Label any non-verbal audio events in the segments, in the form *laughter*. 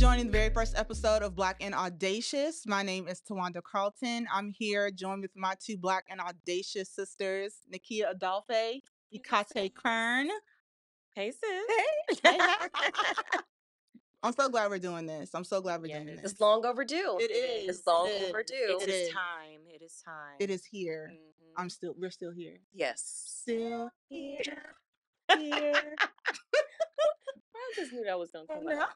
joining the very first episode of Black and Audacious. My name is Tawanda Carlton. I'm here joined with my two Black and Audacious sisters, Nikia Adolphe, Ikate Kern. Hey, sis. Hey. *laughs* I'm so glad we're doing this. I'm so glad we're doing this. It's long overdue. It is. It's long It overdue. It It is time. It is time. It is here. Mhm. I'm still. We're still here. Yes. Still here. Here. *laughs* I just knew that was gonna come No. out.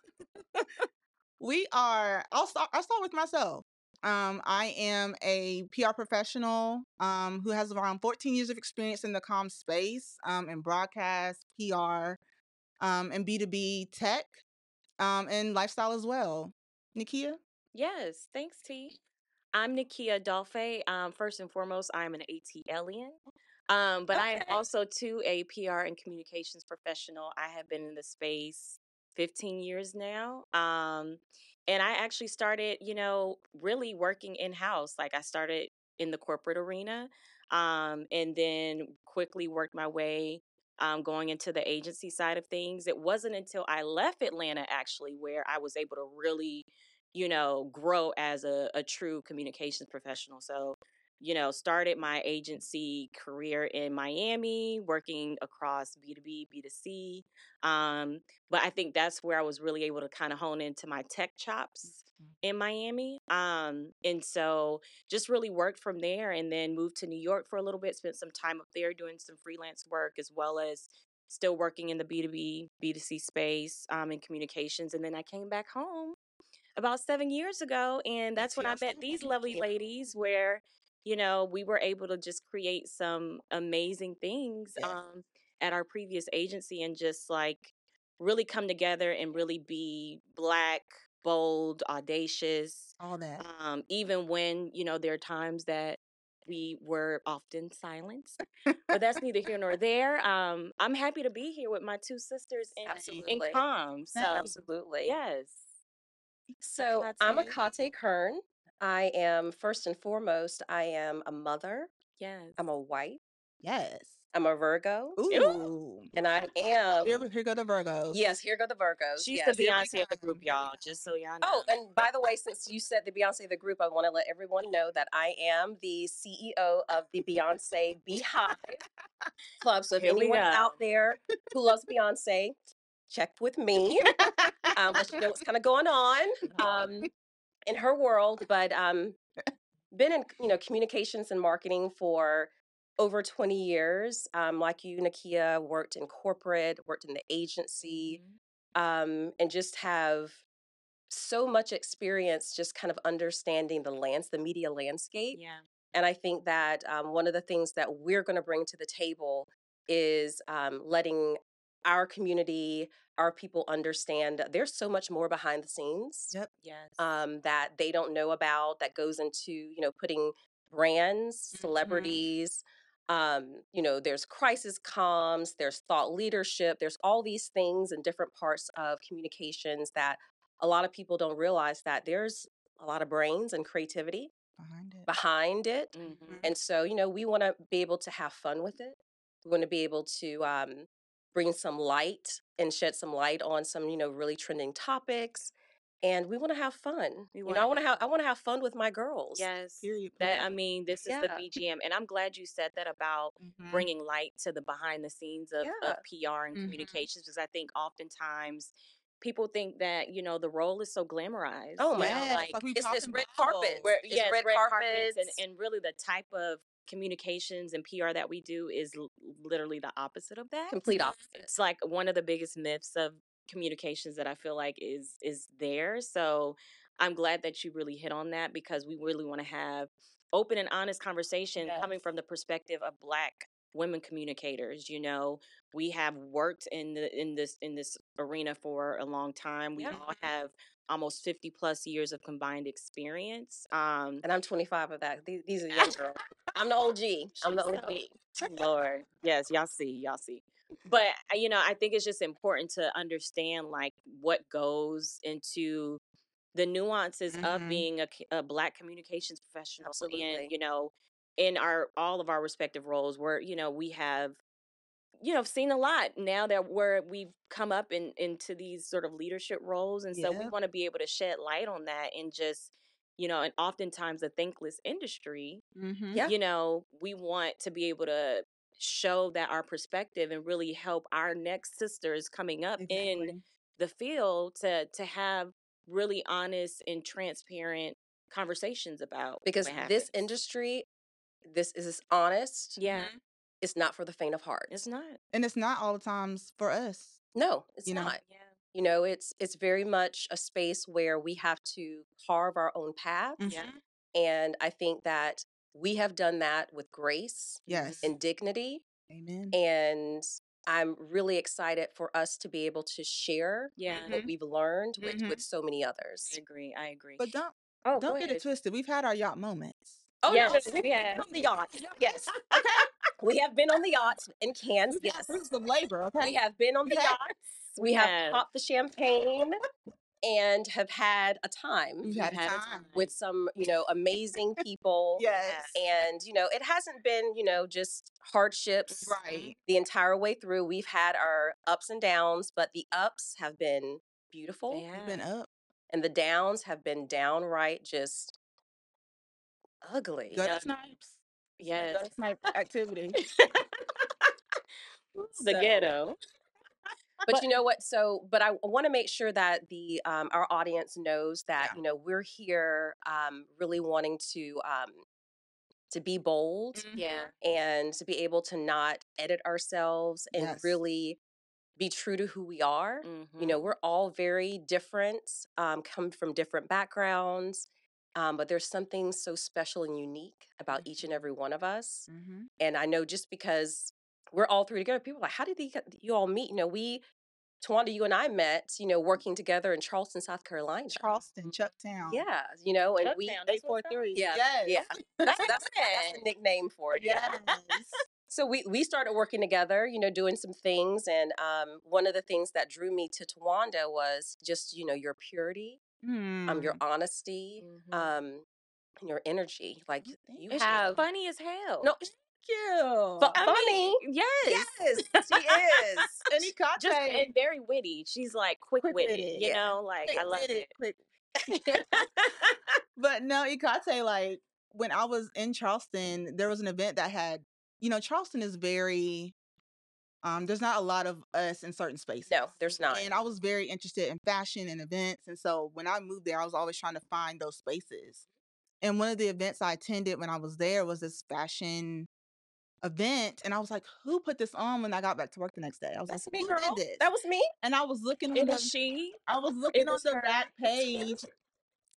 *laughs* we are i'll start i'll start with myself um i am a pr professional um who has around 14 years of experience in the com space um in broadcast pr um and b2b tech um and lifestyle as well nikia Yes, thanks, T. I'm Nikia Adolphe. Um, first and foremost, I'm an ATLian. Um, but I am also too a PR and communications professional. I have been in the space 15 years now. Um, and I actually started, you know, really working in house. Like I started in the corporate arena, um, and then quickly worked my way um, going into the agency side of things. It wasn't until I left Atlanta actually where I was able to really you know, grow as a, a true communications professional. So, you know, started my agency career in Miami, working across B2B, B2C. Um, but I think that's where I was really able to kind of hone into my tech chops in Miami. Um, and so just really worked from there and then moved to New York for a little bit, spent some time up there doing some freelance work as well as still working in the B2B, B2C space um, in communications. And then I came back home about seven years ago. And that's when I met these lovely ladies where, you know, we were able to just create some amazing things Yes. um, at our previous agency and just like really come together and really be black, bold, audacious. all that Um, even when, you know, there are times that we were often silenced, but that's neither here nor there. Um, I'm happy to be here with my two sisters *laughs* in, in Absolutely. com. *laughs* So, Absolutely. yes. So I'm Ikate. Kate Kern. I am first and foremost, I am a mother. Yes. I'm a wife. yes I'm a Virgo. ooh And I am here, here go the virgos Yes, here go the Virgos. She's yes. the Beyonce of the group, y'all. Just so y'all know. Oh, and by the way, since you said the Beyonce of the group, I want to let everyone know that I am the CEO of the Beyonce Beehive Club. So if Here anyone out there who loves Beyonce, check with me. *laughs* um, let you know what's kind of going on um, in her world. But um, been in you know communications and marketing for over 20 years. Um, like you, Nikia, worked in corporate, worked in the agency, Mhm. um, and just have so much experience just kind of understanding the lands, the media landscape. Yeah. And I think that um, one of the things that we're going to bring to the table is um, letting our community, our people understand there's so much more behind the scenes Yep. Yes. um, that they don't know about that goes into you know putting brands, Mhm. celebrities. Um, you know, there's crisis comms, there's thought leadership, there's all these things in different parts of communications that a lot of people don't realize that there's a lot of brains and creativity behind it behind it. Mhm. And so, you know, we want to be able to have fun with it. We want to be able to um, bring some light and shed some light on some, you know, really trending topics. And we want to have fun. We you wanna know, I want to have I want to have fun with my girls. Yes. period That I mean, this is the BGM, and I'm glad you said that about Mhm. bringing light to the behind the scenes of, Yeah. of PR and Mhm. communications because I think oftentimes people think that you know the role is so glamorized. Oh you my yes, like like It's this red carpet. where It's yes, red red carpets, and, and really the type of communications and PR that we do is l- literally the opposite of that. Complete opposite. It's like one of the biggest myths of communications that I feel like is is there. So I'm glad that you really hit on that because we really want to have open and honest conversation coming from the perspective of black women communicators you know we have worked in the in this in this arena for a long time we Yeah. all have almost 50 plus years of combined experience um And I'm 25 of that. These, these are young *laughs* girls. I'm the OG. I'm the OG. Lord. Yes, y'all see, y'all see. But you know, I think it's just important to understand like what goes into the nuances of Mhm. being a black communications professional Absolutely. and you know in our all of our respective roles where you know we have you know, seen a lot now that where we've come up in into these sort of leadership roles, and so we want to be able to shed light on that and just, you know, and oftentimes a thankless industry, Mm-hmm. Yeah. you know, we want to be able to show that our perspective and really help our next sisters coming up in the field to to have really honest and transparent conversations about because this industry, this is honest. yeah. It's not for the faint of heart. it's not. And it's not all the times for us. no, it's You know? not. Yeah. You know, it's it's very much a space where we have to carve our own path, Mhm. Yeah. and I think that we have done that with grace Yes. and dignity. Amen. And I'm really excited for us to be able to share Yeah. What we've learned with, Mhm. with so many others. I agree. I agree. But don't oh, don't get ahead. it twisted. We've had our yacht moments. Oh, Yes, we've we have. the yacht. *laughs* Yes. *laughs* we have been on the yachts in Cannes. We've Yes. had fruits of labor, okay? We have been on the yachts. We have popped the champagne and have had a time We've had a had a time. with some, you know, amazing *laughs* people. Yes. And, you know, it hasn't been, you know, just hardships Right. the entire way through. We've had our ups and downs, but the ups have been beautiful They We've been up. and the downs have been downright just ugly. Gutter Yeah. Yes. Gutter snipe activity. *laughs* the So- ghetto. but, you know what so but i want to make sure that the um, our audience knows that Yeah. you know we're here um, really wanting to um, to be bold Mhm. Yeah. and to be able to not edit ourselves and Yes. really be true to who we are you Mm-hmm. know we're all very different um, come from different backgrounds um, but there's something so special and unique about each and every one of us Mhm. and I know just because we're all three together, people are like, how did you, you all meet? You know, we, Tawanda, you and I met, you know, working together in Charleston, South Carolina. Charleston, Chucktown. Yeah, you know, and we, Chucktown, that's what's up. 843. Yeah, Yes. yeah. that's, that's, that's Yeah. the nickname for it. Yes. *laughs* So we, we started working together, you know, doing some things. And um, one of the things that drew me to Tawanda was just, you know, your purity, um, your Hmm. honesty, Mhm. um, and your energy. Like thank you And she's have funny as hell. no Thank you. fu- I funny. mean, yes. yes, she is. *laughs* and Ikate. Just and very witty. She's like quick witted. Quick-witted, You yeah. know, like I love it. quick. *laughs* *laughs* But no, Ikate, like when I was in Charleston, there was an event that had, you know, Charleston is very, um, there's not a lot of us in certain spaces. No, there's not. And I was very interested in fashion and events. And so when I moved there, I was always trying to find those spaces. And one of the events I attended when I was there was this fashion event. And I was like, who put this on when I got back to work the next day? I was That's like, me, who girl. That was me. and I was looking on It the, she. I was looking on was the her. back page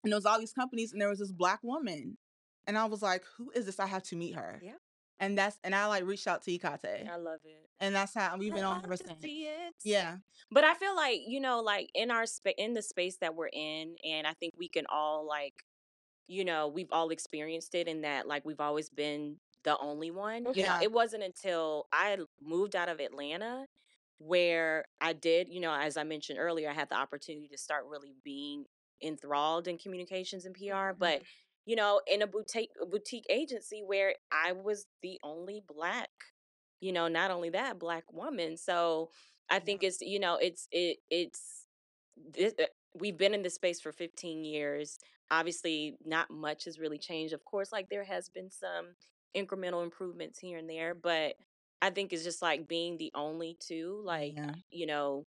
and there was all these companies and there was this black woman. And I was like, who is this? I have to meet her. Yeah. And that's and I like reached out to Ikate. I love it. And that's how we've been I on ever since. Yeah. But I feel like, you know, like in our space, in the space that we're in, and I think we can all, like, you know, we've all experienced it in that, like, we've always been the only one. You know, Yeah. it wasn't until I moved out of Atlanta where I did, you know, as I mentioned earlier, I had the opportunity to start really being enthralled in communications and PR. But, mm-hmm. You know, in a boutique, a boutique agency where I was the only black, you know, not only that, black woman. So, I think it's you know it's it it's this, uh, we've been in this space for 15 years. Obviously, not much has really changed. Of course, like there has been some incremental improvements here and there, but I think it's just like being the only two. Like Yeah. you know,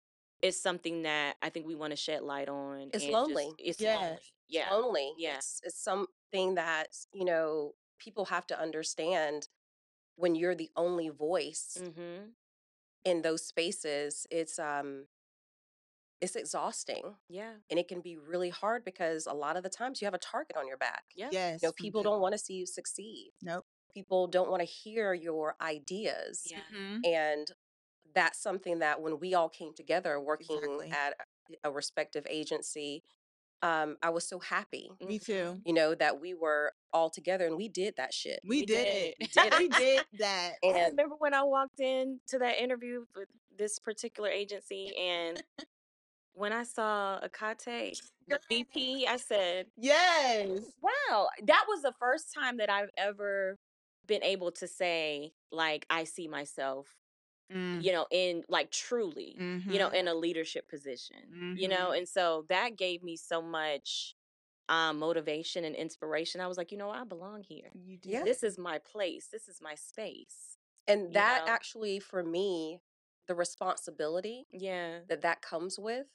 it's something that I think we want to shed light on. It's and just- lonely. it's Yes. lonely. Yeah. Lonely. Yeah. It's, it's something that, you know, people have to understand when you're the only voice Mm-hmm. in those spaces, it's um it's exhausting Yeah. and it can be really hard because a lot of the times you have a target on your back. Yeah. Yes. You know, we people do. don't want to see you succeed. Nope. People don't want to hear your ideas. Yeah. Mhm. And that's something that when we all came together working Exactly. at a- a respective agency, um, I was so happy, Me too. you know, that we were all together and we did that shit. We, We did, did. it. We *laughs* did it. we did *laughs* that. I remember when I walked in to that interview with this particular agency, and when I saw Ikate, the VP, I said, Yes. "Wow, that was the first time that I've ever been able to say like I see myself Mm. you know, in like truly, you know, Mhm. in a leadership position, you know, Mhm. and so that gave me so much um, motivation and inspiration. I was like, you know, I belong here. You do. Yeah. This is my place. This is my space. And You that know? actually, for me, the responsibility Yeah. that that comes with,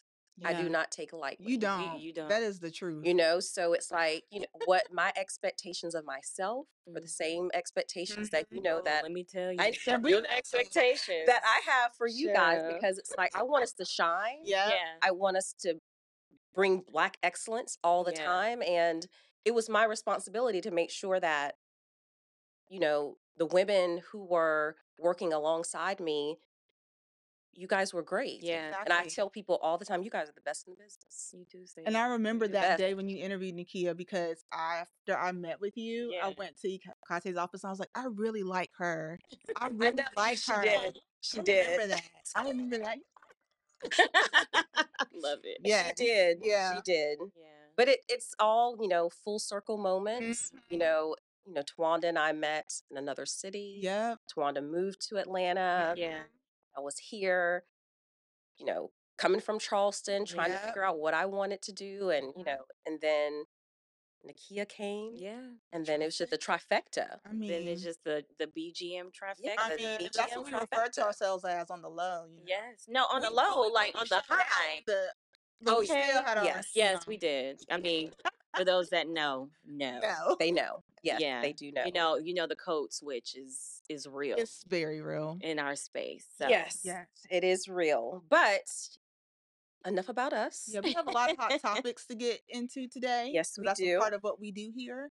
I do not take lightly. You don't. you don't. That is the truth. You know, so it's like, you know, what my expectations of myself are the Mhm. same expectations that you know Oh, that let me tell you, I Yeah, your expectations that I have for you guys because it's like I want us to shine. yeah. yeah, I want us to bring black excellence all the Yeah. time and it was my responsibility to make sure that you know the women who were working alongside me you guys were great yeah. and i tell people all the time you guys are the best in the business You do say And that. I remember that day when you interviewed Nikia because after I met with you, Yeah. I went to Kate's office and I was like, I really like her. I I really know, like she her. did. She I did. remember that. I remember that. *laughs* Love *laughs* it. Yeah. She did. Yeah. She did. Yeah. But it, it's all, you know, full circle moments. You Mhm. know, you know, Tawanda and I met in another city. Yeah. Tawanda moved to Atlanta. Yeah. I was here, you know, coming from Charleston, trying Yep. to figure out what I wanted to do. And, you know, and then Nikia came. Yeah. And then it was just the trifecta. I mean, Then it's just the the BGM trifecta. Yeah, I mean, BGM that's what we refer to ourselves as on the low. You know? yes. No, on the low, we- like we on the high. The, Oh, we still yeah. had our, Yes. you Yes, know, we did. I mean, for those that know, no. No. They know. Yes, yeah. they do know. You know, you know the code switch is is real It's very real. in our space. So. Yes. Yes. It is real. But enough about us. Yeah, we have a lot of hot *laughs* topics to get into today. Yes, we that's do. a part of what we do here.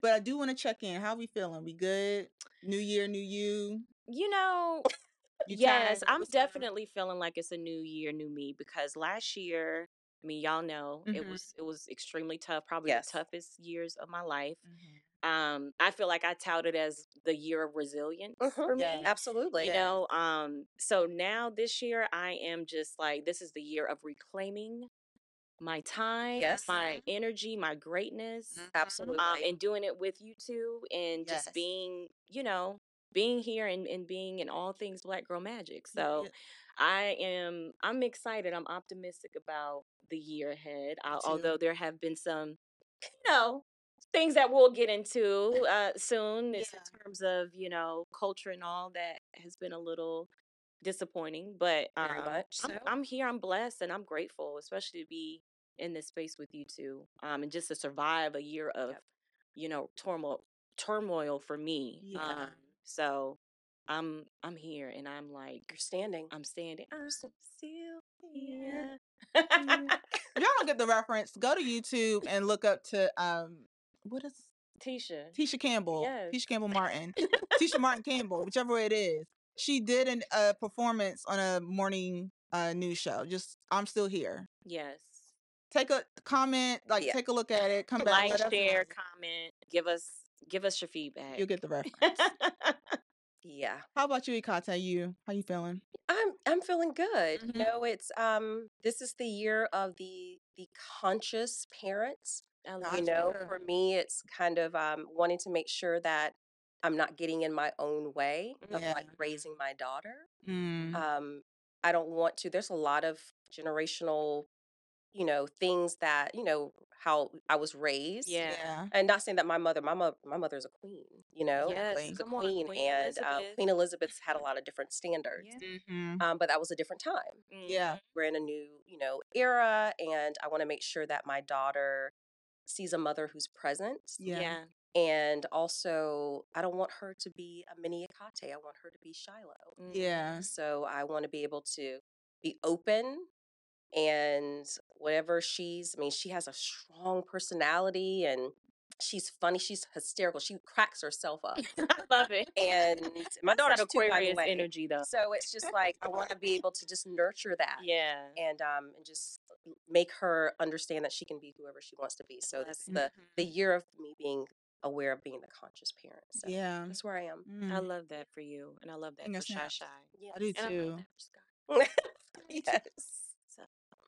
But I do want to check in. How we feeling? We good? New year, new you. You know, You yes. I'm definitely feeling like it's a new year, new me because last year, I mean, y'all know it Mhm. was it was extremely tough, probably Yes. the toughest years of my life. Mhm. Um, I feel like I touted as the year of resilience Mhm. for me. Yeah. Absolutely. You know, um, so now this year I am just like this is the year of reclaiming my time, Yes. my energy, my greatness, Mhm. Absolutely. um, and doing it with you two, and Yes. just being, you know, being here and, and being in all things Black Girl Magic. So Yeah. I am, I'm excited. I'm optimistic about the year ahead. Too. although there have been some, you know, things that we'll get into uh, soon Yeah. in terms of you know culture and all that has been a little disappointing. But um, I'm, so. I'm here. I'm blessed and I'm grateful, especially to be in this space with you two, um, and just to survive a year of, Yep. you know, turmoil turmoil for me. Yeah. Um, so I'm I'm here and I'm like You're standing. I'm standing. I'm still here. *laughs* Y'all don't get the reference, go to YouTube and look up to um what is Tisha. Tisha Campbell. Yes. Tisha Campbell Martin. *laughs* Tisha Martin Campbell, whichever way it is. She did an, a performance on a morning uh, news show. Just I'm still here. Yes. Take a comment, like Yeah. take a look at it. Come back, Like, share, comment, give us give us your feedback. You'll get the reference. *laughs* Yeah. How about you, Ikate? You how you feeling? I'm I'm feeling good. Mhm. You know, it's um this is the year of the the conscious parents. Gotcha. You know, for me it's kind of um wanting to make sure that I'm not getting in my own way of Yeah. like raising my daughter. Mm. Um I don't want to there's a lot of generational, you know, things that, you know, how I was raised. Yeah. yeah. And not saying that my mother, my mother, my mother's a queen, you know, Yes. Queen. a queen, Queen and um, Elizabeth. Queen Elizabeth's had a *laughs* lot of different standards. Yeah. hmm Um, but that was a different time. Yeah. We're in a new, you know, era, and I want to make sure that my daughter sees a mother who's present, Yeah. Yeah. and also I don't want her to be a mini Ikate. I want her to be Shiloh. Yeah. So I want to be able to be open and whatever she's, I mean, she has a strong personality and she's funny. She's hysterical. She cracks herself *laughs* up. I love it. And my daughter's that too, by Aquarius energy though. So it's just like I want to be able to just nurture *laughs* that Yeah. and um and just make her understand that she can be whoever she wants to be. So that's is it. the the year of me being aware of being the conscious parent. So Yeah. that's where I am. I Mm. love that for you, and I love that for Shy. Shy. Yeah. I do And I too. that for Scott. *laughs* yes.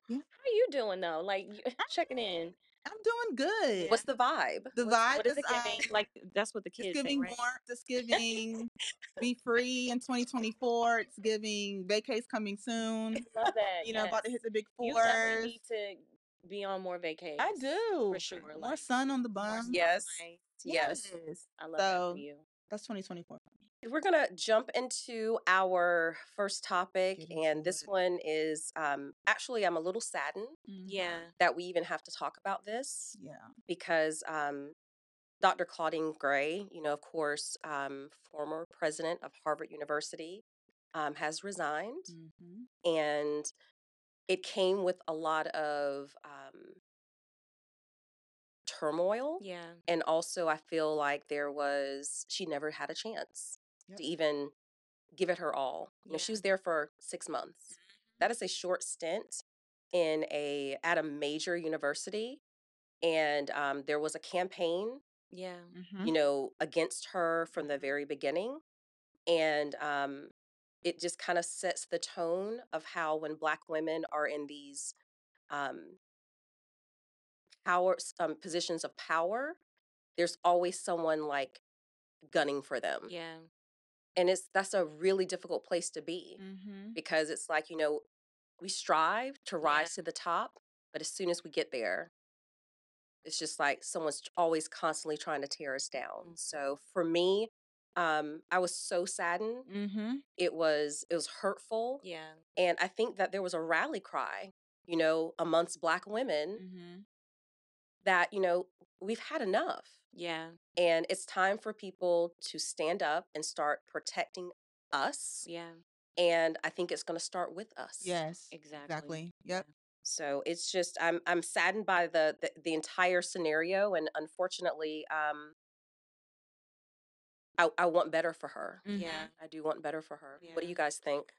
So, Yeah. how you doing though? Like you, *laughs* checking in. I'm doing good. What's the vibe? the What's- vibe what is is it giving? um, like that's what the it's kids say, giving right? warmth. It's giving be free in 2024. It's giving vacays coming soon. Love that. You know, about to yes. hit the big You definitely fours. need to be on more vacations. I do for sure. More like, sun on the more bum. Yes. sunlight. Yes. I love that So for you. that's 2024 We're gonna jump into our first topic, and this one is um, actually I'm a little saddened. Yeah. that we even have to talk about this Yeah. because um, Dr. Claudine Gray, you know, of course, um, former president of Harvard University, um, has resigned, hmm and it came with a lot of um, turmoil. Yeah. And also, I feel like there was, she never had a chance Yep. to even give it her all. You know, she was there for six months. That is a short stint in a at a major university, and um, there was a campaign, Yeah. hmm you know, against her from the very beginning, and um, it just kind of sets the tone of how when Black women are in these um, power um, positions of power, there's always someone like gunning for them, Yeah. And it's that's a really difficult place to be hmm because it's like you know we strive to rise to the top but as soon as we get there it's just like someone's always constantly trying to tear us down. So for me um i was so saddened. Hmm it was it was hurtful Yeah. and i think that there was a rally cry you know amongst black women hmm that you know we've had enough Yeah. and it's time for people to stand up and start protecting us Yeah. and i think it's going to start with us Yes. Exactly. Exactly. Yep. So it's just I'm I'm saddened by the the, the entire scenario, and unfortunately, um, I I want better for her. Yeah. I do want better for her. What do you guys think?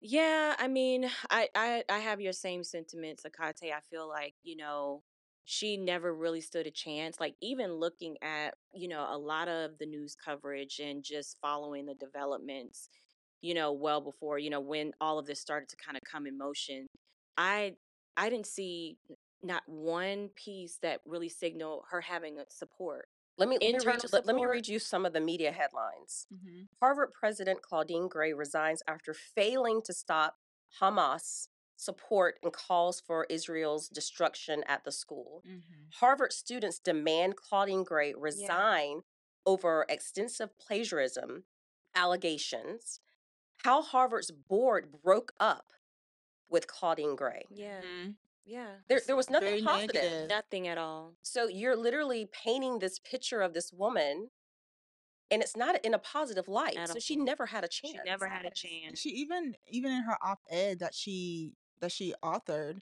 Yeah, I mean, *sighs* I, I I have your same sentiments, Ikate. I feel like, you know, she never really stood a chance. Like even looking at, you know, a lot of the news coverage and just following the developments, you know, well before, you know, when all of this started to kind of come in motion, I I didn't see not one piece that really signaled her having support. Let me let me, read, let, let me read you some of the media headlines. hmm Harvard President Claudine Gray resigns after failing to stop Hamas support and calls for Israel's destruction at the school. hmm Harvard students demand Claudine Gray resign over extensive plagiarism allegations. How Harvard's board broke up with Claudine Gray. Yeah. hmm Yeah. There, there was nothing Very positive. negative. Nothing at all. So you're literally painting this picture of this woman, and it's not in a positive light. At So she never had a chance. She never had a chance. She even even in her op-ed that she that she authored,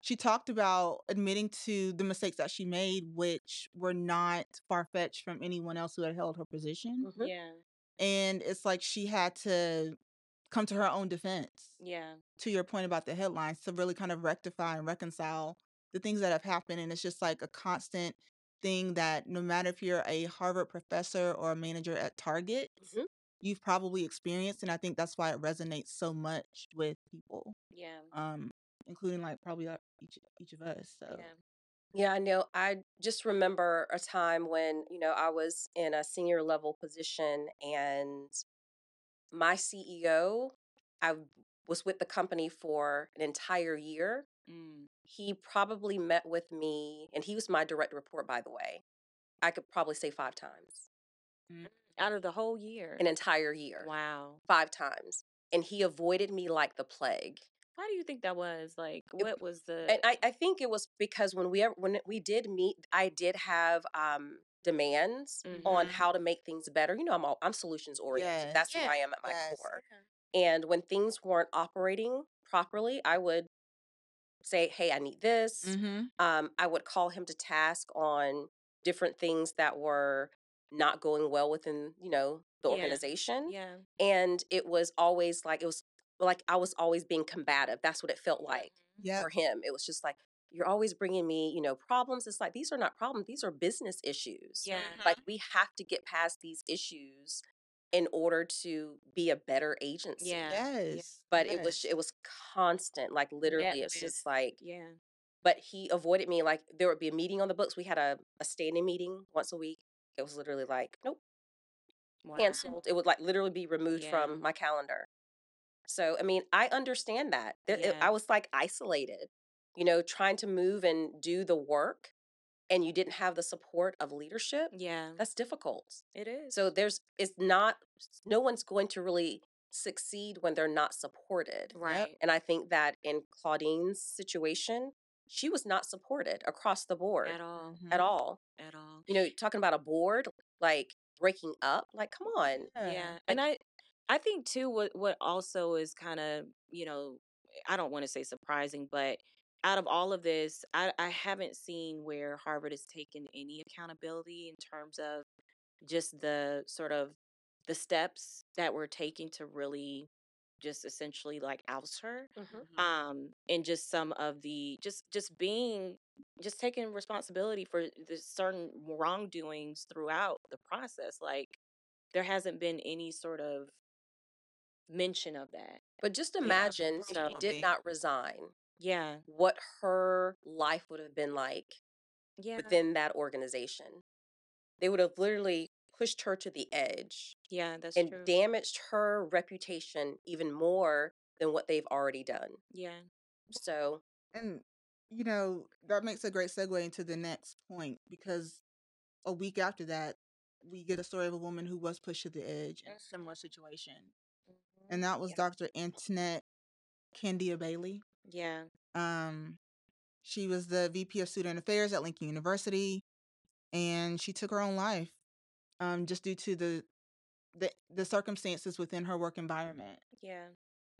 she talked about admitting to the mistakes that she made, which were not far fetched from anyone else who had held her position. Mhm. Yeah. And it's like she had to come to her own defense. Yeah. To your point about the headlines, to really kind of rectify and reconcile the things that have happened. And it's just like a constant thing that no matter if you're a Harvard professor or a manager at Target, Mhm. You've probably experienced. And I think that's why it resonates so much with people, Yeah. um, including like probably each each of us. So Yeah. Yeah, I know. I just remember a time when, you know, I was in a senior level position and my CEO, I was with the company for an entire year. Mm. He probably met with me, and he was my direct report, by the way. I could probably say five times, Out of the whole year. an entire year, Wow. five times. And he avoided me like the plague. Why do you think that was? Like, It- what was the? And I, I think it was because when we when we did meet, I did have um, demands on Mhm. how to make things better. You know, I'm all, I'm solutions oriented. Yes. That's who I am at my Yes. core. And when things weren't operating properly, I would say, "Hey, I need this." hmm Um, I would call him to task on different things that were not going well within, you know, the Yeah. organization. Yeah. And it was always like it was like I was always being combative. That's what it felt like yeah, for him. It was just like you're always bringing me, you know, problems. It's like these are not problems; these are business issues. Yeah. Like mm-hmm. we have to get past these issues in order to be a better agency. Yeah. yes. But it was it was constant. Like literally, it's with- just like Yeah. but he avoided me. Like there would be a meeting on the books. We had a, a standing meeting once a week. It was literally like, nope, Wow. canceled. It would like literally be removed Yeah. from my calendar. So I mean, I understand that. There, it- I was like isolated, you know, trying to move and do the work, and you didn't have the support of leadership. Yeah, That's difficult. it is. So there's it's not no one's going to really succeed when they're not supported. right. And I think that in Claudine's situation, she was not supported across the board At all. Mhm. at all. At all. You know, talking about a board like breaking up, like come on. Yeah. And I I think too what what also is kind of, you know, I don't want to say surprising, but out of all of this, I, I haven't seen where Harvard has taken any accountability in terms of just the sort of the steps that we're taking to really just essentially like oust her Mhm. um and just some of the just just being just taking responsibility for the certain wrongdoings throughout the process like there hasn't been any sort of mention of that But just Yeah, imagine if she did not resign, yeah what her life would have been like yeah within that organization. They would have literally pushed her to the edge yeah that's and true damaged her reputation even more than what they've already done. yeah So, And you know, that makes a great segue into the next point because a week after that, we get a story of a woman who was pushed to the edge in a similar situation. And that was Yeah. Dr. Antoinette Candia Bailey. yeah Um, she was the VP of Student Affairs at Lincoln University, and she took her own life um, just due to the, the the circumstances within her work environment. yeah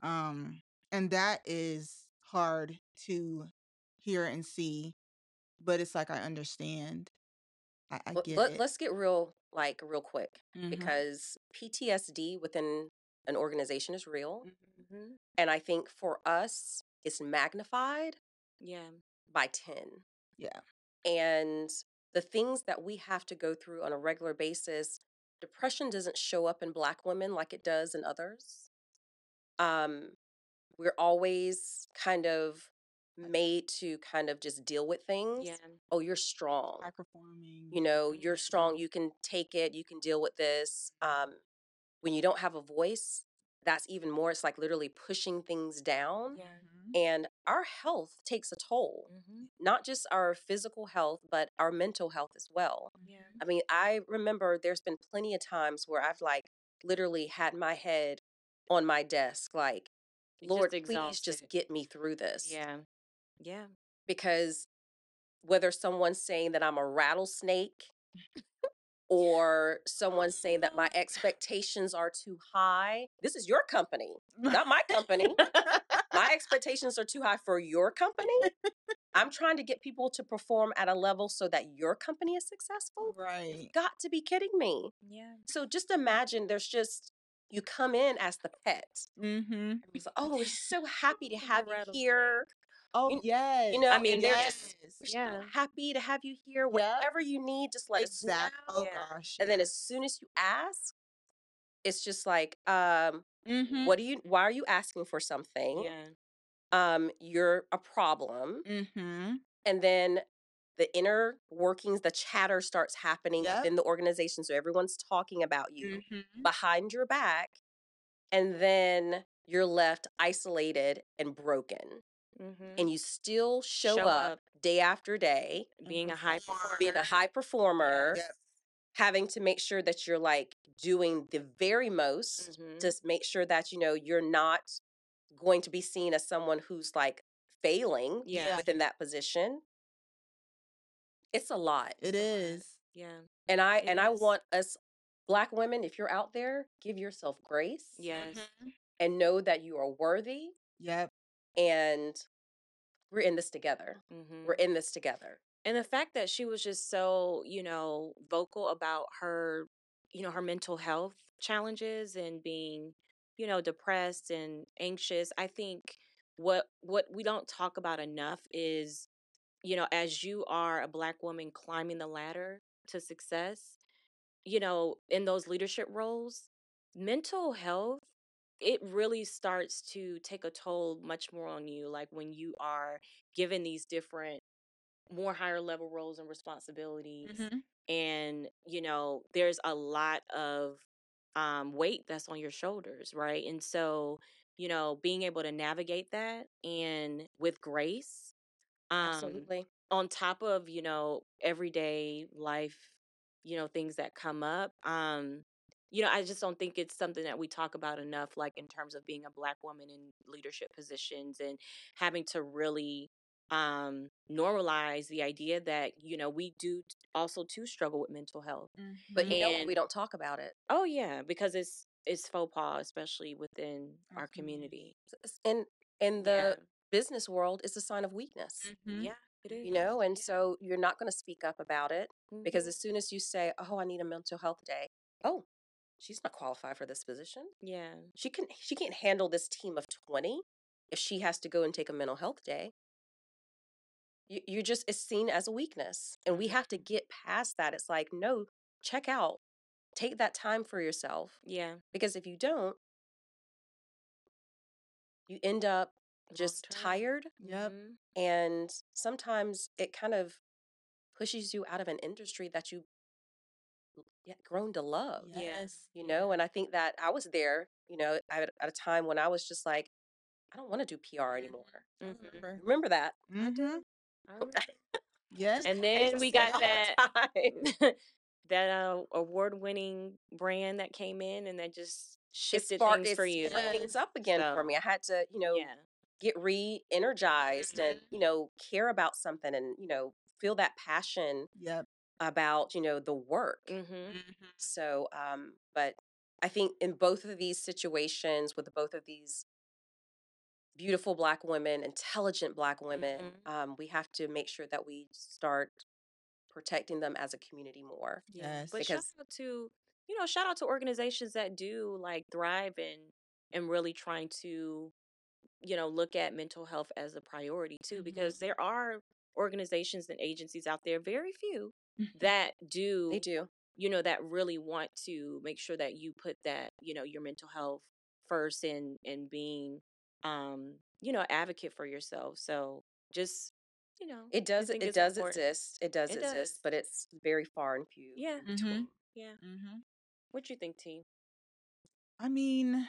Um, and that is hard to hear and see, but it's like I understand. I, I get let, it. us get real, like, real quick Mhm. because PTSD within an organization is real. hmm And I think for us, it's magnified yeah by 10. Yeah. And the things that we have to go through on a regular basis, depression doesn't show up in Black women like it does in others. Um, we're always kind of made to kind of just deal with things. yeah Oh, you're strong. high performing. You know, you're strong. You can take it. You can deal with this. Um, when you don't have a voice, that's even more. It's like literally pushing things down. yeah Mhm. And our health takes a toll, hmm not just our physical health, but our mental health as well. yeah I mean, I remember there's been plenty of times where I've like literally had my head on my desk, like, Just Lord, please just get me through this. yeah yeah Because whether someone's saying that I'm a rattlesnake *laughs* or someone saying that my expectations are too high, this is your company, not my company. my expectations are too high for your company. I'm trying to get people to perform at a level so that your company is successful. right. Got to be kidding me. yeah So just imagine there's just you come in as the pet. Mm-hmm. Like, oh, we're so happy to have you here. Oh You- yes. You know, I mean, they're yes. just we're so Yeah. happy to have you here. Yep. Whatever you need, just let us exactly. know. Oh Yeah. gosh. And then as soon as you ask, it's just like, um, mm-hmm. what do you why are you asking for something? yeah Um, you're a problem. Mm-hmm. And then the inner workings, the chatter starts happening Yep. within the organization. So everyone's talking about you Mm-hmm. behind your back. And then you're left isolated and broken. Hmm And you still show, Show up, up. day after day, being a high performer. being a high performer, Yep. having to make sure that you're like doing the very most Mhm. to make sure that, you know, you're not going to be seen as someone who's like failing Yeah. within that position. It's a lot. It is. yeah and I It and I want us black women, if you're out there, give yourself grace yes Mhm. and know that you are worthy Yep. And we're in this together. hmm We're in this together. and the fact that she was just so you know vocal about her you know her mental health challenges and being you know depressed and anxious i think what what we don't talk about enough is you know as you are a black woman climbing the ladder to success you know in those leadership roles mental health it really starts to take a toll much more on you like when you are given these different more higher level roles and responsibilities Mhm. and you know there's a lot of um, weight that's on your shoulders right and so you know being able to navigate that and with grace um Absolutely. on top of you know everyday life you know things that come up um you know i just don't think it's something that we talk about enough like in terms of being a black woman in leadership positions and having to really um normalize the idea that you know we do also too struggle with mental health But you know? We don't talk about it. oh yeah because it's it's faux pas especially within Our our community And In the yeah business world, it's a sign of weakness. Mhm. yeah it is You know, and Yeah. so you're not going to speak up about it because Mhm. as soon as you say, "Oh, I need a mental health day," oh, she's not qualified for this position. yeah She can she can't handle this team of 20 if she has to go and take a mental health day. You you just it's seen as a weakness. And we have to get past that. It's like, no, check out. Take that time for yourself yeah because if you don't, you end up just tired Yep. Mhm. and sometimes it kind of pushes you out of an industry that you grown to love. Yes. you know and i think that i was there you know at, at a time when i was just like i don't want to do pr anymore I Mhm. remember. remember that Mhm. *laughs* I remember. *laughs* Yes. And then we got that *laughs* that uh, award-winning brand that came in and that just shifted sparked things for you. things up again for me i had to you know Yeah. get re-energized and Mhm. you know care about something and you know feel that passion Yep. About you know the work Mm-hmm. So, um, but I think in both of these situations with both of these beautiful black women, intelligent black women, Mhm. um, we have to make sure that we start protecting them as a community more. Yes. But shout out to you know, shout out to organizations that do like thrive and and really trying to, you know, look at mental health as a priority too, Mhm. because there are organizations and agencies out there, very few, that do They do. you know that really want to make sure that you put that you know your mental health first and and being um you know advocate for yourself so just you know It does. It does important. exist. It does It exist, does. but it's very far and few. yeah Mhm. yeah Mhm. what you think team i mean,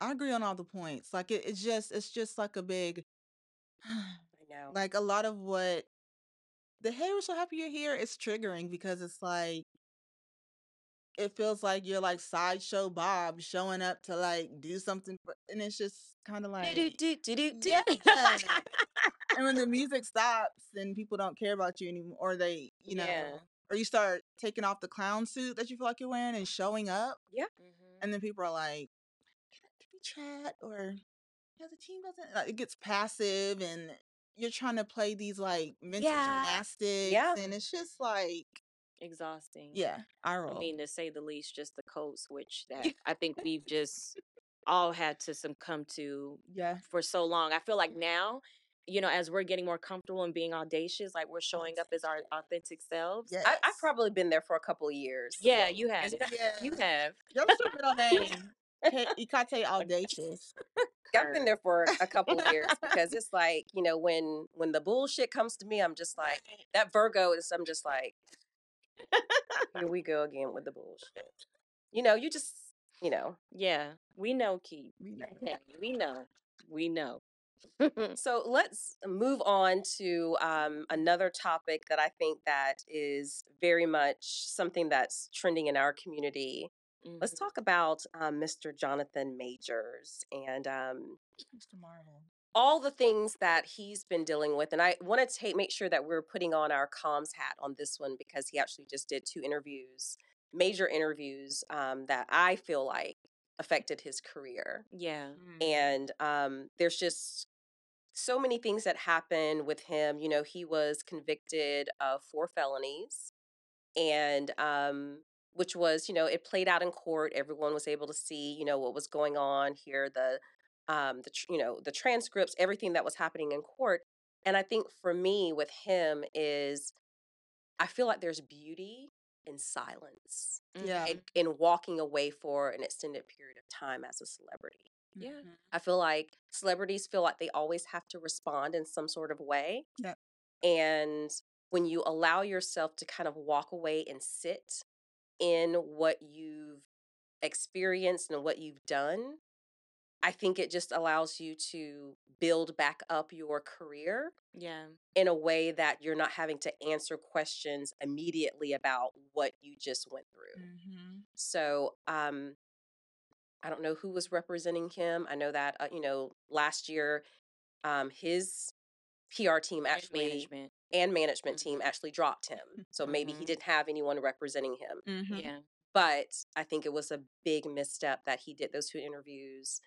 I agree on all the points. Like it, it's just it's just like a big I *sighs* know. like a lot of what the hey we're so happy you're here is triggering because it's like it feels like you're like sideshow Bob showing up to like do something for, and it's just kind of like Do, do, do, do, do. yeah. and when the *laughs* music stops and people don't care about you anymore or they you know Yeah. or you start taking off the clown suit that you feel like you're wearing and showing up Mhm. and then people are like can we chat or yeah the team doesn't like, it gets passive and you're trying to play these like mental Yeah. gymnastics Yeah. and it's just like exhausting yeah i roll i mean to say the least just the code switch that i think we've just all had to succumb to yeah for so long. I feel like now, you know, as we're getting more comfortable and being audacious, like we're showing up as our authentic selves. yes. I, I've probably been there for a couple of years. Yeah, you have. yeah You have. your middle *laughs* name ikate audacious I've been there for a *laughs* couple of years because it's like you know when when the bullshit comes to me, I'm just like that Virgo is. I'm just like, *laughs* here we go again with the bullshit. You know, you just you know. Yeah, we know, Keith. We know. *laughs* We know. We know. So let's move on to um, another topic that I think that is very much something that's trending in our community. Let's Mhm. talk about um, Mr. Jonathan Majors and um, mr marvel all the things that he's been dealing with. And I want to take make sure that we're putting on our comms hat on this one because he actually just did two interviews, major interviews um, that I feel like affected his career. Yeah. And um, there's just so many things that happened with him. You know, he was convicted of four felonies, and um, which was, you know, it played out in court. Everyone was able to see, you know, what was going on here, the, um, the, you know, the transcripts, everything that was happening in court. And I think for me with him is, I feel like there's beauty in silence Yeah. In, and walking away for an extended period of time as a celebrity. Yeah. Mhm. I feel like celebrities feel like they always have to respond in some sort of way. Yeah. And when you allow yourself to kind of walk away and sit in what you've experienced and what you've done, I think it just allows you to build back up your career Yeah. in a way that you're not having to answer questions immediately about what you just went through. Mhm. So, um, I don't know who was representing him. I know that uh, you know last year, um, his PR team actually management. and management team actually dropped him. So maybe he Mhm. didn't have anyone representing him. Mhm. Yeah. But I think it was a big misstep that he did those two interviews,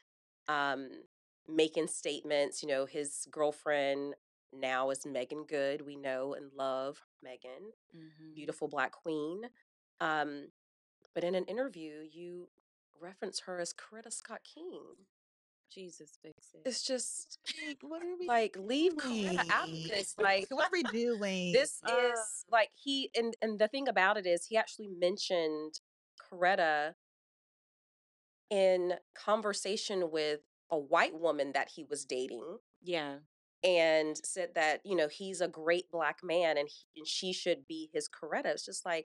um, making statements. You know, his girlfriend now is Meagan Good. We know and love Meagan Mhm. beautiful black queen. Um, but in an interview, you reference her as Coretta Scott King. Jesus fix it. It's just Like, what are *laughs* we like leave Coretta out of this. *laughs* Like what are we doing? this Uh. is like he and and the thing about it is he actually mentioned Coretta in conversation with a white woman that he was dating Yeah. and said that you know he's a great black man and, he, and she should be his Coretta. It's just like,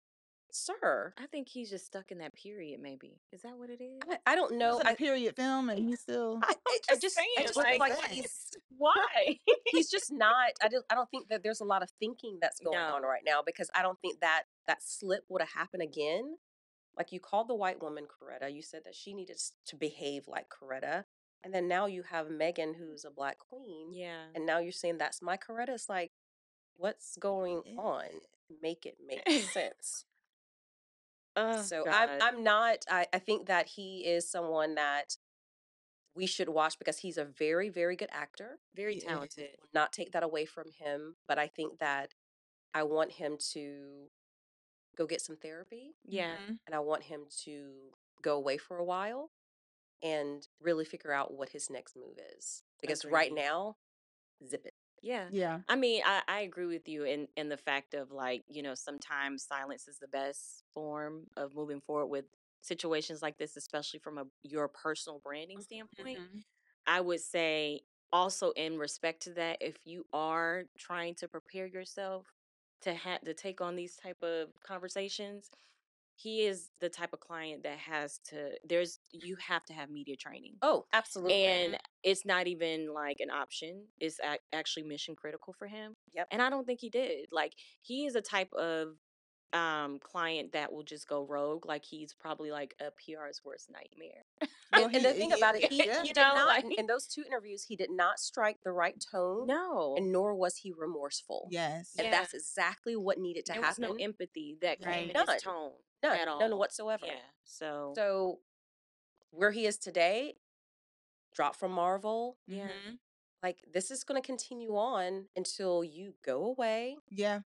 sir, I think he's just stuck in that period. Maybe is that what it is? I, I don't know. a I, period film, and he still. I, I, *laughs* I just, I just like, like he's *laughs* Why? *laughs* he's just not. I don't. I don't think that there's a lot of thinking that's going on right now because I don't think that that slip would have happened again. Like you called the white woman Coretta, you said that she needed to behave like Coretta, and then now you have Meagan, mm. who's a black queen, yeah. and now you're saying that's my Coretta. It's like, what's going on? Make it make sense. Oh, so God. I'm I'm not I, I think that he is someone that we should watch because he's a very, very good actor. very Yeah. talented. Not take that away from him, but I think that I want him to go get some therapy Yeah. And I want him to go away for a while and really figure out what his next move is. Because right now, zip it. Yeah. Yeah. I mean, I, I agree with you in, in the fact of like, you know, sometimes silence is the best form of moving forward with situations like this, especially from a your personal branding standpoint. Mhm. I would say also in respect to that, if you are trying to prepare yourself to have to take on these type of conversations, he is the type of client that has to there's you have to have media training. Oh, absolutely. And it's not even like an option. It's ac- actually mission critical for him. Yep. And I don't think he did. Like he is a type of um client that will just go rogue. Like he's probably like a PR's worst nightmare. Well, *laughs* and, and the thing he about it, he, yeah. *laughs* he You did know, not, like- in, in those two interviews, he did not strike the right tone, No. and nor was he remorseful. Yes. And Yeah. that's exactly what needed to there was happen. no empathy that came Right. in his tone none, at all. none whatsoever. Yeah. So, So, where he is today, drop from Marvel, yeah. Mhm. like this is going to continue on until you go away Yeah.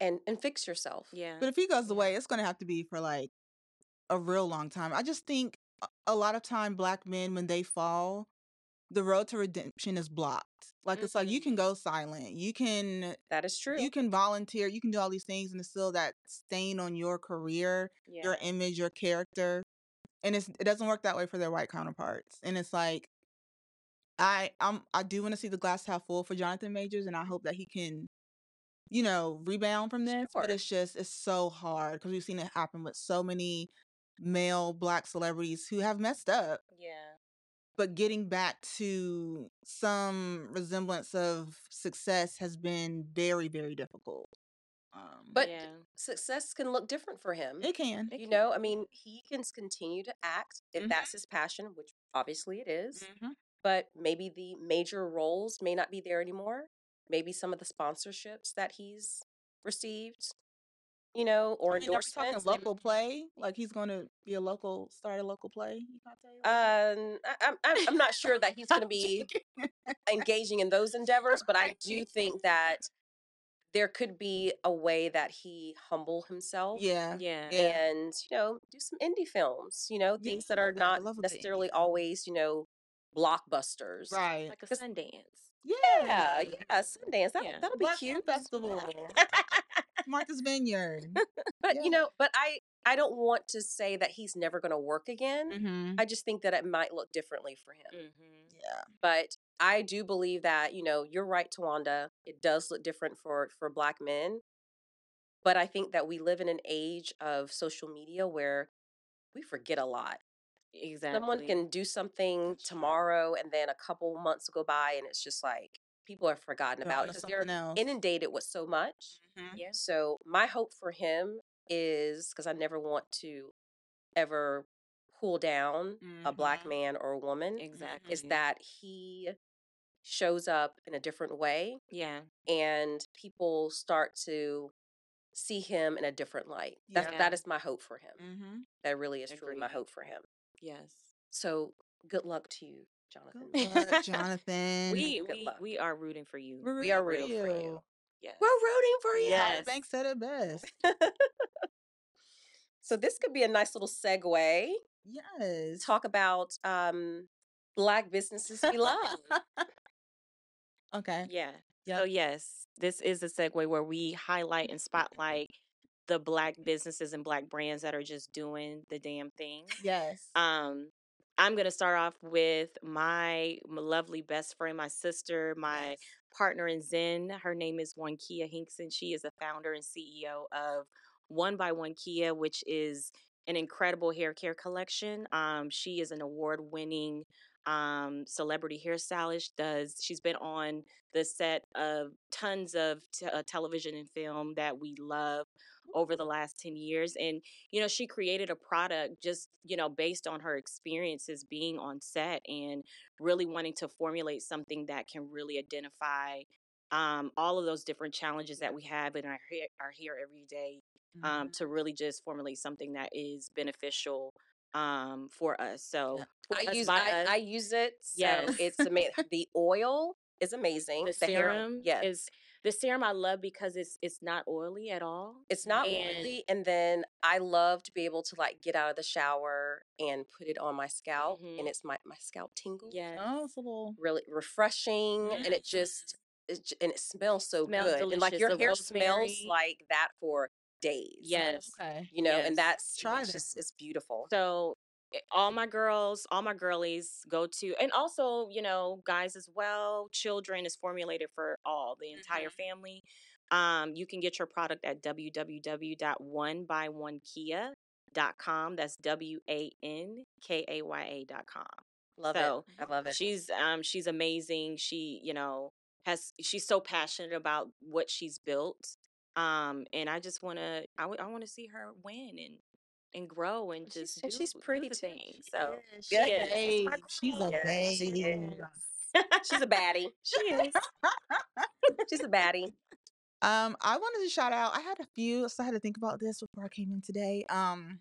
and and fix yourself. Yeah. But if he goes away, it's gonna have to be for like a real long time. I just think a- lot of time black men when they fall, the road to redemption is blocked. Like it's like you Mhm. can go silent. You can That is true. you can volunteer, you can do all these things and it's still that stain on your career, yeah. your image, your character. And it's it doesn't work that way for their white counterparts. And it's like I I'm I do want to see the glass half full for Jonathan Majors and I hope that he can you know, rebound from this, but it's just it's so hard because we've seen it happen with so many male black celebrities who have messed up, yeah. but getting back to some resemblance of success has been very, very difficult. Um, But yeah. Success can look different for him. it can. It you can. know, I mean, he can continue to act if Mhm. that's his passion, which obviously it is. Mhm. But maybe the major roles may not be there anymore. Maybe some of the sponsorships that he's received, you know, or I mean, are we talking endorsements. local play? Like he's going to be a local, start a local play? You can't tell you Um, I, I'm, I'm I'm not sure that he's *laughs* going to be engaging in those *laughs* endeavors, but I do think that there could be a way that he humble himself. yeah. Yeah. Yeah. and you know do some indie films you know things that are not love a good indie necessarily always you know blockbusters Right. Like a Sundance. yeah yeah. yeah sundance that, Yeah. that'll be Black cute Festival. *laughs* Martha's Vineyard. But Yeah. you know, but I I don't want to say that he's never going to work again. Mm-hmm. I just think that it might look differently for him. Mm-hmm. Yeah. But I do believe that you know you're right, Tawanda. It does look different for for Black men. But I think that we live in an age of social media where we forget a lot. Exactly. Someone can do something tomorrow, and then a couple months go by, and it's just like people are forgotten about because they're else. inundated with so much. Mhm. Yeah. So my hope for him is because I never want to ever pull down a black Mhm. man or a woman Exactly. is that he shows up in a different way Yeah. and people start to see him in a different light. That's Yeah. that is my hope for him. Mm-hmm. That really is truly my hope for him. Yes. So good luck to you, Jonathan. Good luck, *laughs* Jonathan. We Good we luck. we are rooting for you. We're we are rooting rooting for you. Yes. We're rooting for you. Yes. Tyra Banks said it best. *laughs* so this could be a nice little segue. Yes. Talk about um black businesses we love. *laughs* Okay. Yeah. Yep. So yes, this is a segue where we highlight and spotlight the black businesses and black brands that are just doing the damn thing. Yes. Um, I'm gonna start off with my m- lovely best friend, my sister, my Yes. partner in Zen. Her name is Wankaya Hinkson. She is the founder and CEO of One by Wankaya, which is an incredible hair care collection. Um, she is an award-winning um, celebrity hairstylist. Does she's been on the set of tons of t- uh, television and film that we love over the last 10 years and you know she created a product just you know based on her experiences being on set and really wanting to formulate something that can really identify um, all of those different challenges that we have in our hair, our hair every day um, Mhm. to really just formulate something that is beneficial um, for us so for I us, use I, I use it. So Yes. it's amazing. *laughs* the oil is amazing. the hair- serum yes. is the serum I love because it's it's not oily at all. It's not and- oily, and then I love to be able to like get out of the shower and put it on my scalp, Mhm. and it's my my scalp tingles. Yes. Oh, it's a little. really refreshing, and it just it, and it smells so Smells good, and like your The hair smells like that for days. Yes. Okay. you know, Yes. and that's Try it's just it's beautiful. So eh, all my girls, all my girlies go to, and also you know guys as well. Children is formulated for all the entire Mm-hmm. family. Um, you can get your product at www.onebywankaya.com. That's W A N K A Y A dot com. Love so, it. I love it. She's um she's amazing. She, you know, has she's so passionate about what she's built. Um and I just want to I want to see her win and and grow and She's- just and she's do pretty the too. thing. So She's Yeah. a Yes. babe. She's a Yes, babe. she. She's a baddie. she is. *laughs* She's a baddie. Um, I wanted to shout out. I had a few, so I had to think about this before I came in today. Um,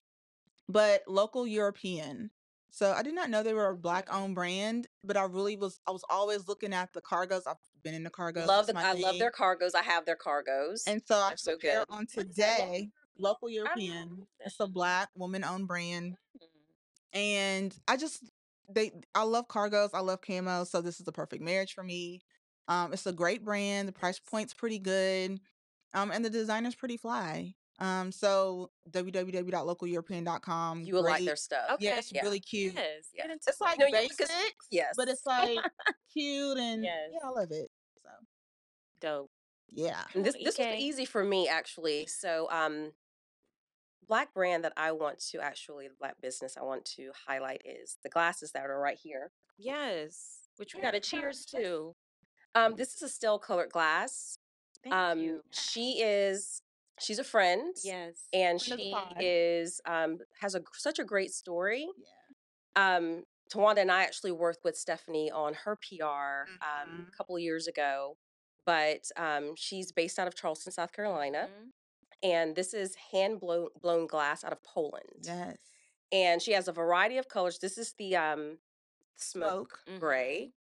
but local European. So I did not know they were a black owned brand, but I really was. I was always looking at the cargos. I've been in the cargos. love the, I love their cargos. I have their cargos. And so I They're so so good. good. on today. Local European. It's a black woman owned brand, Mm. and I just they. I love cargos. I love camo. So this is the perfect marriage for me. Um, it's a great brand. The price point's pretty good. Um, and the designer's pretty fly. Um, so www.localeuropean.com. you will like their stuff. Yeah, it's Yeah. really cute. Yes. Yeah. Get It's like No, you- basics, because- yes. but it's like *laughs* cute and Yes. yeah, I love it. So dope. yeah, And this Cool, this was easy for me actually. So um black brand that I want to actually the black business I want to highlight is the glasses that are right here. Yes. Which we got a cheers to. Um this is Estelle colored glass. Thank um you. she is she's a friend. Yes. And Friend she is um has a such a great story. yeah. Um Tawanda and I actually worked with Stephanie on her PR um, Mhm. a couple of years ago, but um, she's based out of Charleston, South Carolina. Mhm. and this is hand blown blown glass out of Poland. Yes. And she has a variety of colors. This is the um smoke, Smoke. gray,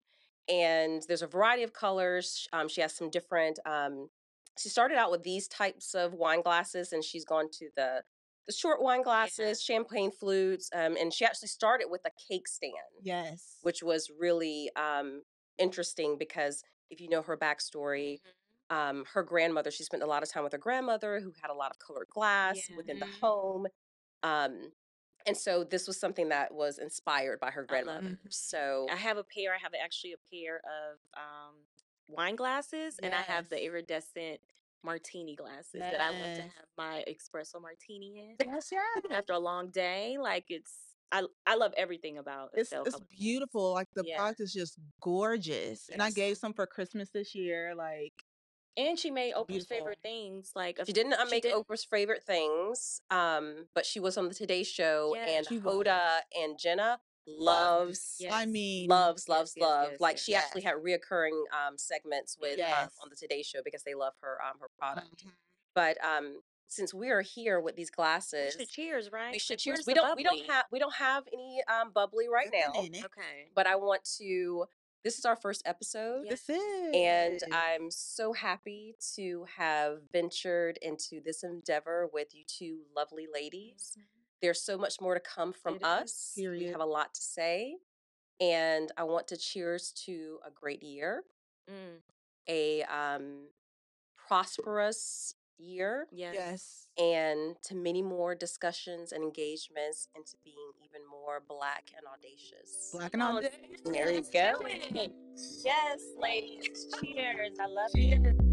and there's a variety of colors. Um, she has some different. She started out with these types of wine glasses, and she's gone to the the short wine glasses, champagne flutes, um, and she actually started with a cake stand, Yes. which was really um, interesting because if you know her backstory, um, her grandmother. She spent a lot of time with her grandmother, who had a lot of colored glass Yeah. within the home. Um, and so this was something that was inspired by her grandmother. it. So I have a pair. I have actually a pair of um, wine glasses, and I have the iridescent martini glasses that I love to have my espresso martini in Yes, *laughs* yes. after a long day. Like it's, I I love everything about It's Estelle it's beautiful. Like the Yeah. product is just gorgeous. And I gave some for Christmas this year. Like And she made Oprah's beautiful. favorite things. Like she didn't she make did- Oprah's favorite things, um, but she was on the Today Show, Yeah, and she was. Hoda and Jenna loves Yes. I mean, loves loves yes, love yes, like yes. she actually had reoccurring um segments with um, on the today show because they love her um her product Mhm. but um since we are here with these We glasses should cheers, right? we should cheers where's we don't we don't have we don't have any um bubbly right now an in it. Okay. but i want to this is our first episode Yeah. This is. and i'm so happy to have ventured into this endeavor with you two lovely ladies there's so much more to come from It is. us. We have a lot to say. And I want to cheers to a great year, Mm, a um, prosperous year, yes. Yes. and to many more discussions and engagements into being even more black and audacious. Black and audacious. There you go. Yes, ladies. Cheers. I love Cheers. it.